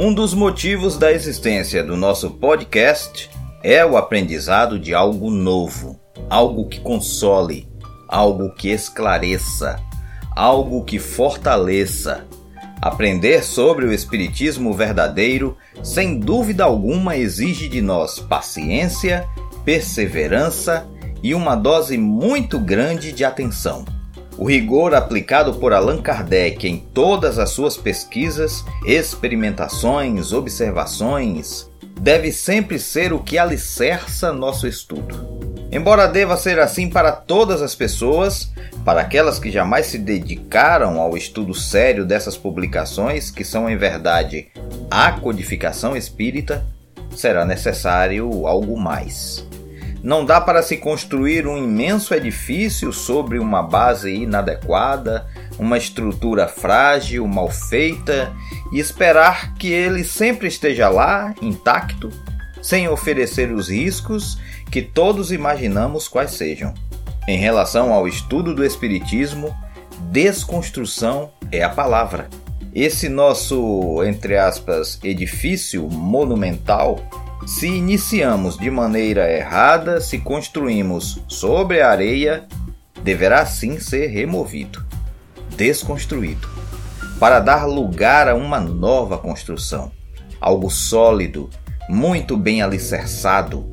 Um dos motivos da existência do nosso podcast é o aprendizado de algo novo, algo que console, algo que esclareça, algo que fortaleça. Aprender sobre o Espiritismo verdadeiro, sem dúvida alguma, exige de nós paciência, perseverança e uma dose muito grande de atenção. O rigor aplicado por Allan Kardec em todas as suas pesquisas, experimentações, observações, deve sempre ser o que alicerça nosso estudo. Embora deva ser assim para todas as pessoas, para aquelas que jamais se dedicaram ao estudo sério dessas publicações, que são em verdade a codificação espírita, será necessário algo mais. Não dá para se construir um imenso edifício sobre uma base inadequada, uma estrutura frágil, mal feita e esperar que ele sempre esteja lá, intacto, sem oferecer os riscos que todos imaginamos quais sejam. Em relação ao estudo do Espiritismo, desconstrução é a palavra. Esse nosso, entre aspas, edifício monumental se iniciamos de maneira errada, se construímos sobre a areia, deverá sim ser removido, desconstruído, para dar lugar a uma nova construção, algo sólido, muito bem alicerçado,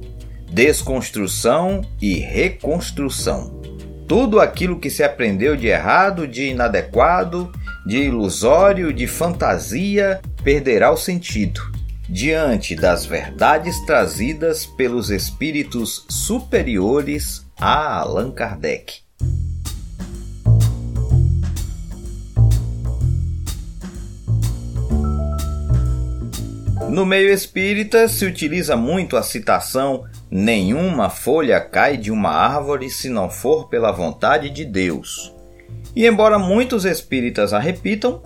desconstrução e reconstrução. Tudo aquilo que se aprendeu de errado, de inadequado, de ilusório, de fantasia, perderá o sentido diante das verdades trazidas pelos espíritos superiores a Allan Kardec. No meio espírita se utiliza muito a citação: Nenhuma folha cai de uma árvore se não for pela vontade de Deus. E embora muitos espíritas a repitam,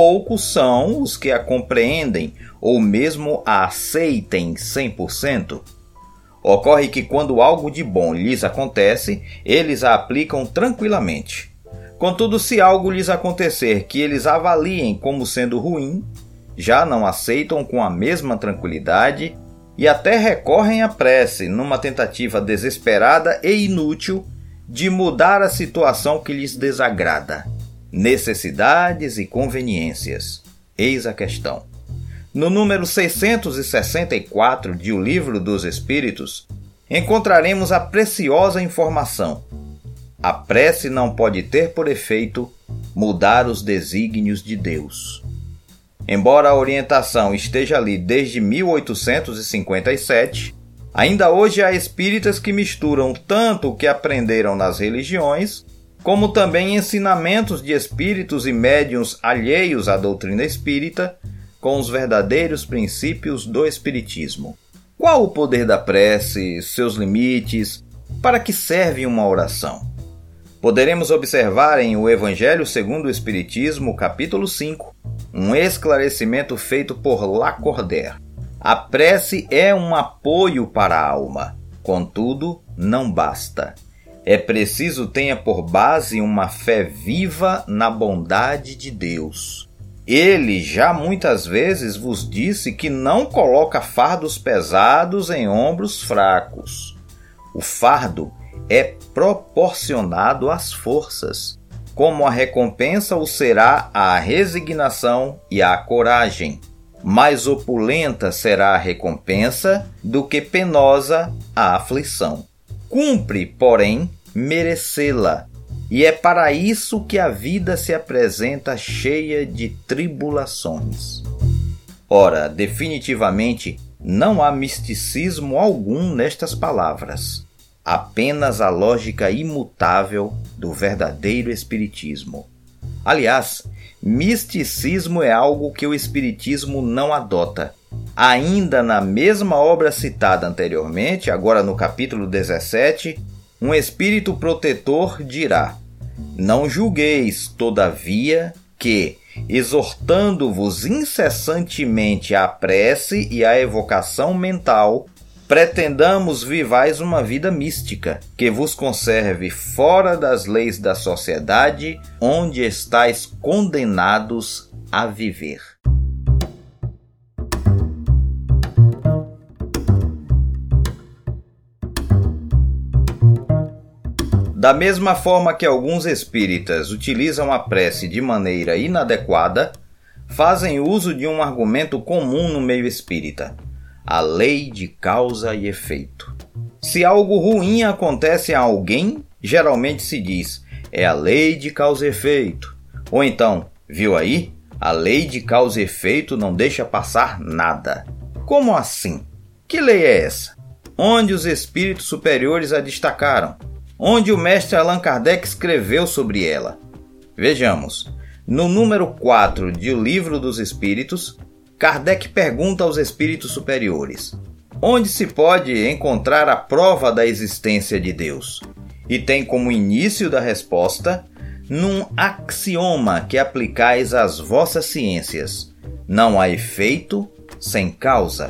poucos são os que a compreendem ou mesmo a aceitem 100%. Ocorre que quando algo de bom lhes acontece, eles a aplicam tranquilamente. Contudo, se algo lhes acontecer que eles avaliem como sendo ruim, já não aceitam com a mesma tranquilidade e até recorrem à prece numa tentativa desesperada e inútil de mudar a situação que lhes desagrada. Necessidades e conveniências. Eis a questão. No número 664 de O Livro dos Espíritos, encontraremos a preciosa informação: a prece não pode ter por efeito mudar os desígnios de Deus. Embora a orientação esteja ali desde 1857, ainda hoje há espíritas que misturam tanto o que aprenderam nas religiões, como também ensinamentos de espíritos e médiuns alheios à doutrina espírita com os verdadeiros princípios do Espiritismo. Qual o poder da prece, seus limites, para que serve uma oração? Poderemos observar em O Evangelho segundo o Espiritismo, capítulo 5, um esclarecimento feito por Lacordaire. A prece é um apoio para a alma, contudo, não basta. É preciso tenha por base uma fé viva na bondade de Deus. Ele já muitas vezes vos disse que não coloca fardos pesados em ombros fracos. O fardo é proporcionado às forças. Como a recompensa o será a resignação e a coragem. Mais opulenta será a recompensa do que penosa a aflição. Cumpre, porém, merecê-la, e é para isso que a vida se apresenta cheia de tribulações. Ora, definitivamente, não há misticismo algum nestas palavras, apenas a lógica imutável do verdadeiro Espiritismo. Aliás, misticismo é algo que o Espiritismo não adota. Ainda na mesma obra citada anteriormente, agora no capítulo 17, um espírito protetor dirá: Não julgueis, todavia, que, exortando-vos incessantemente à prece e à evocação mental, pretendamos vivais uma vida mística, que vos conserve fora das leis da sociedade, onde estáis condenados a viver. Da mesma forma que alguns espíritas utilizam a prece de maneira inadequada, fazem uso de um argumento comum no meio espírita: a lei de causa e efeito. Se algo ruim acontece a alguém, geralmente se diz: é a lei de causa e efeito. Ou então, viu aí? A lei de causa e efeito não deixa passar nada. Como assim? Que lei é essa? Onde os espíritos superiores a destacaram? Onde o mestre Allan Kardec escreveu sobre ela. Vejamos. No número 4 de O Livro dos Espíritos, Kardec pergunta aos espíritos superiores: onde se pode encontrar a prova da existência de Deus? E tem como início da resposta num axioma que aplicais às vossas ciências: não há efeito sem causa.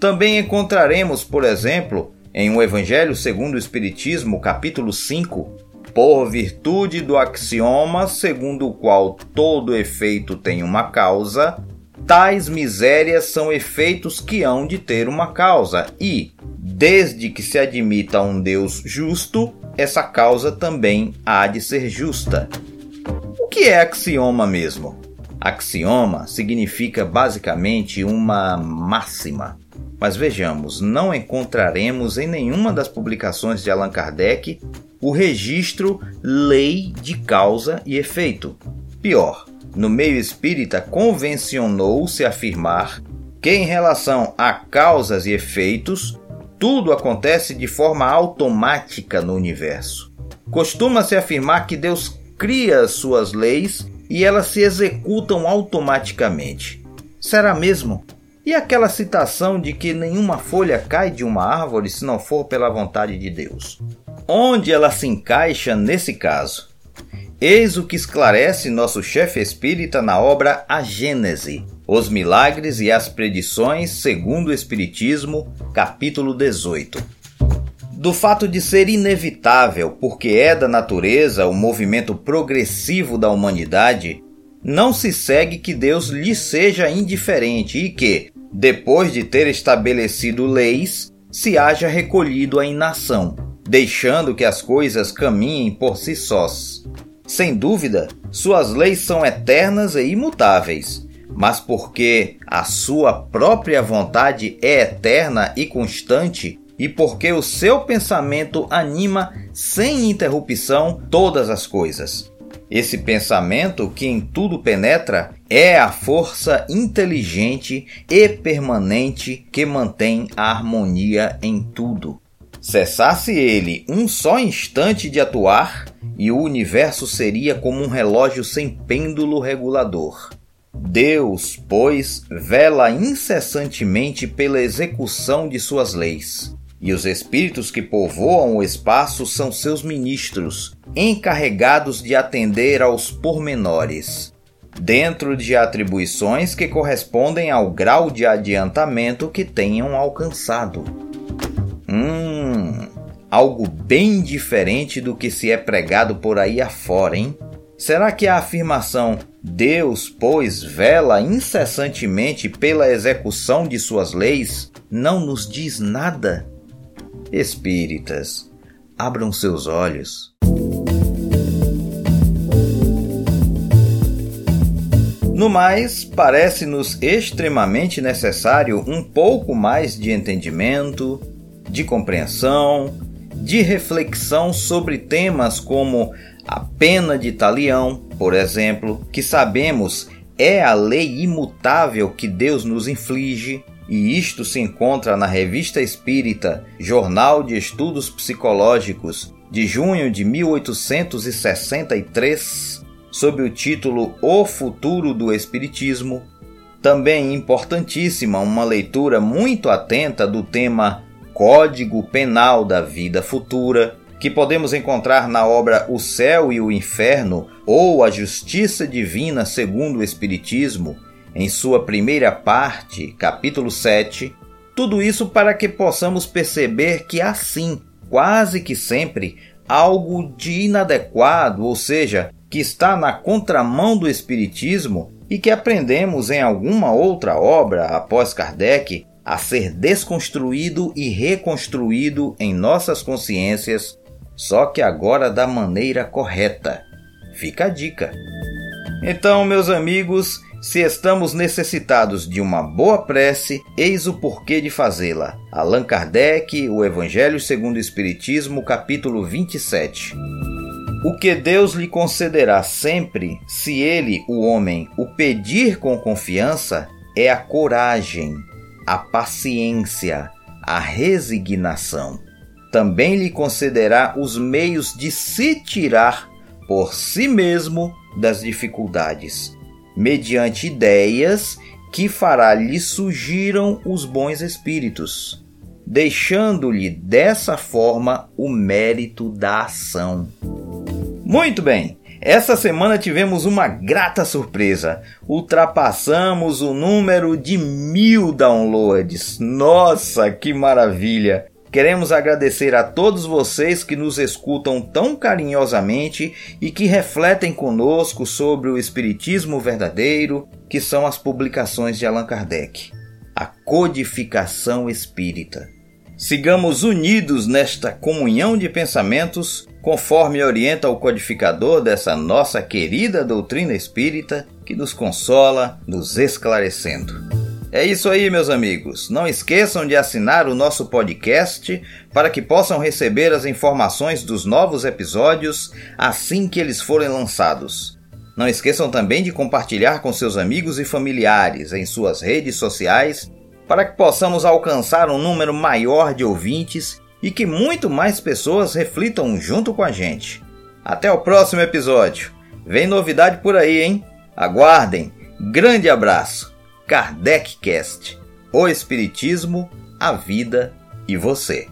Também encontraremos, por exemplo, em O Evangelho segundo o Espiritismo, capítulo 5, por virtude do axioma segundo o qual todo efeito tem uma causa, tais misérias são efeitos que hão de ter uma causa, e, desde que se admita um Deus justo, essa causa também há de ser justa. O que é axioma mesmo? Axioma significa basicamente uma máxima mas vejamos, não encontraremos em nenhuma das publicações de Allan Kardec o registro lei de causa e efeito. Pior, no meio espírita convencionou-se afirmar que, em relação a causas e efeitos, tudo acontece de forma automática no universo. Costuma-se afirmar que Deus cria suas leis e elas se executam automaticamente. Será mesmo? E aquela citação de que nenhuma folha cai de uma árvore se não for pela vontade de Deus? Onde ela se encaixa nesse caso? Eis o que esclarece nosso chefe espírita na obra A Gênese, Os Milagres e as Predições segundo o Espiritismo, capítulo 18. Do fato de ser inevitável, porque é da natureza o movimento progressivo da humanidade, não se segue que Deus lhe seja indiferente e que, depois de ter estabelecido leis, se haja recolhido a inação, deixando que as coisas caminhem por si sós. Sem dúvida, suas leis são eternas e imutáveis, mas porque a sua própria vontade é eterna e constante, e porque o seu pensamento anima sem interrupção todas as coisas. Esse pensamento que em tudo penetra é a força inteligente e permanente que mantém a harmonia em tudo. Cessasse ele um só instante de atuar e o universo seria como um relógio sem pêndulo regulador. Deus, pois, vela incessantemente pela execução de suas leis e os espíritos que povoam o espaço são seus ministros, encarregados de atender aos pormenores, dentro de atribuições que correspondem ao grau de adiantamento que tenham alcançado. Hum, algo bem diferente do que se é pregado por aí afora, hein? Será que a afirmação Deus, pois, vela incessantemente pela execução de suas leis não nos diz nada? Espíritas, abram seus olhos. No mais, parece-nos extremamente necessário um pouco mais de entendimento, de compreensão, de reflexão sobre temas como a pena de talião, por exemplo, que sabemos é a lei imutável que Deus nos inflige, e isto se encontra na Revista Espírita, Jornal de Estudos Psicológicos, de junho de 1863, sob o título O Futuro do Espiritismo. Também importantíssima uma leitura muito atenta do tema Código Penal da Vida Futura, que podemos encontrar na obra O Céu e o Inferno ou A Justiça Divina segundo o Espiritismo, em sua primeira parte, capítulo 7, Tudo isso para que possamos perceber que assim, quase que sempre, algo de inadequado, ou seja, que está na contramão do Espiritismo e que aprendemos em alguma outra obra após Kardec a ser desconstruído e reconstruído em nossas consciências, só que agora da maneira correta. Fica a dica. Então, meus amigos, se estamos necessitados de uma boa prece, eis o porquê de fazê-la. Allan Kardec, O Evangelho segundo o Espiritismo, capítulo 27. O que Deus lhe concederá sempre, se ele, o homem, o pedir com confiança, é a coragem, a paciência, a resignação. Também lhe concederá os meios de se tirar por si mesmo das dificuldades, mediante ideias que fará lhe surgiram os bons espíritos, deixando-lhe dessa forma o mérito da ação. Muito bem! Essa semana tivemos uma grata surpresa. Ultrapassamos o número de mil downloads. Nossa, que maravilha! Queremos agradecer a todos vocês que nos escutam tão carinhosamente e que refletem conosco sobre o Espiritismo verdadeiro, que são as publicações de Allan Kardec. A codificação espírita. Sigamos unidos nesta comunhão de pensamentos conforme orienta o codificador dessa nossa querida doutrina espírita que nos consola, nos esclarecendo. É isso aí, meus amigos. Não esqueçam de assinar o nosso podcast para que possam receber as informações dos novos episódios assim que eles forem lançados. Não esqueçam também de compartilhar com seus amigos e familiares em suas redes sociais para que possamos alcançar um número maior de ouvintes e que muito mais pessoas reflitam junto com a gente. Até o próximo episódio. Vem novidade por aí, hein? Aguardem. Grande abraço. Kardec Cast. O Espiritismo, a vida e você.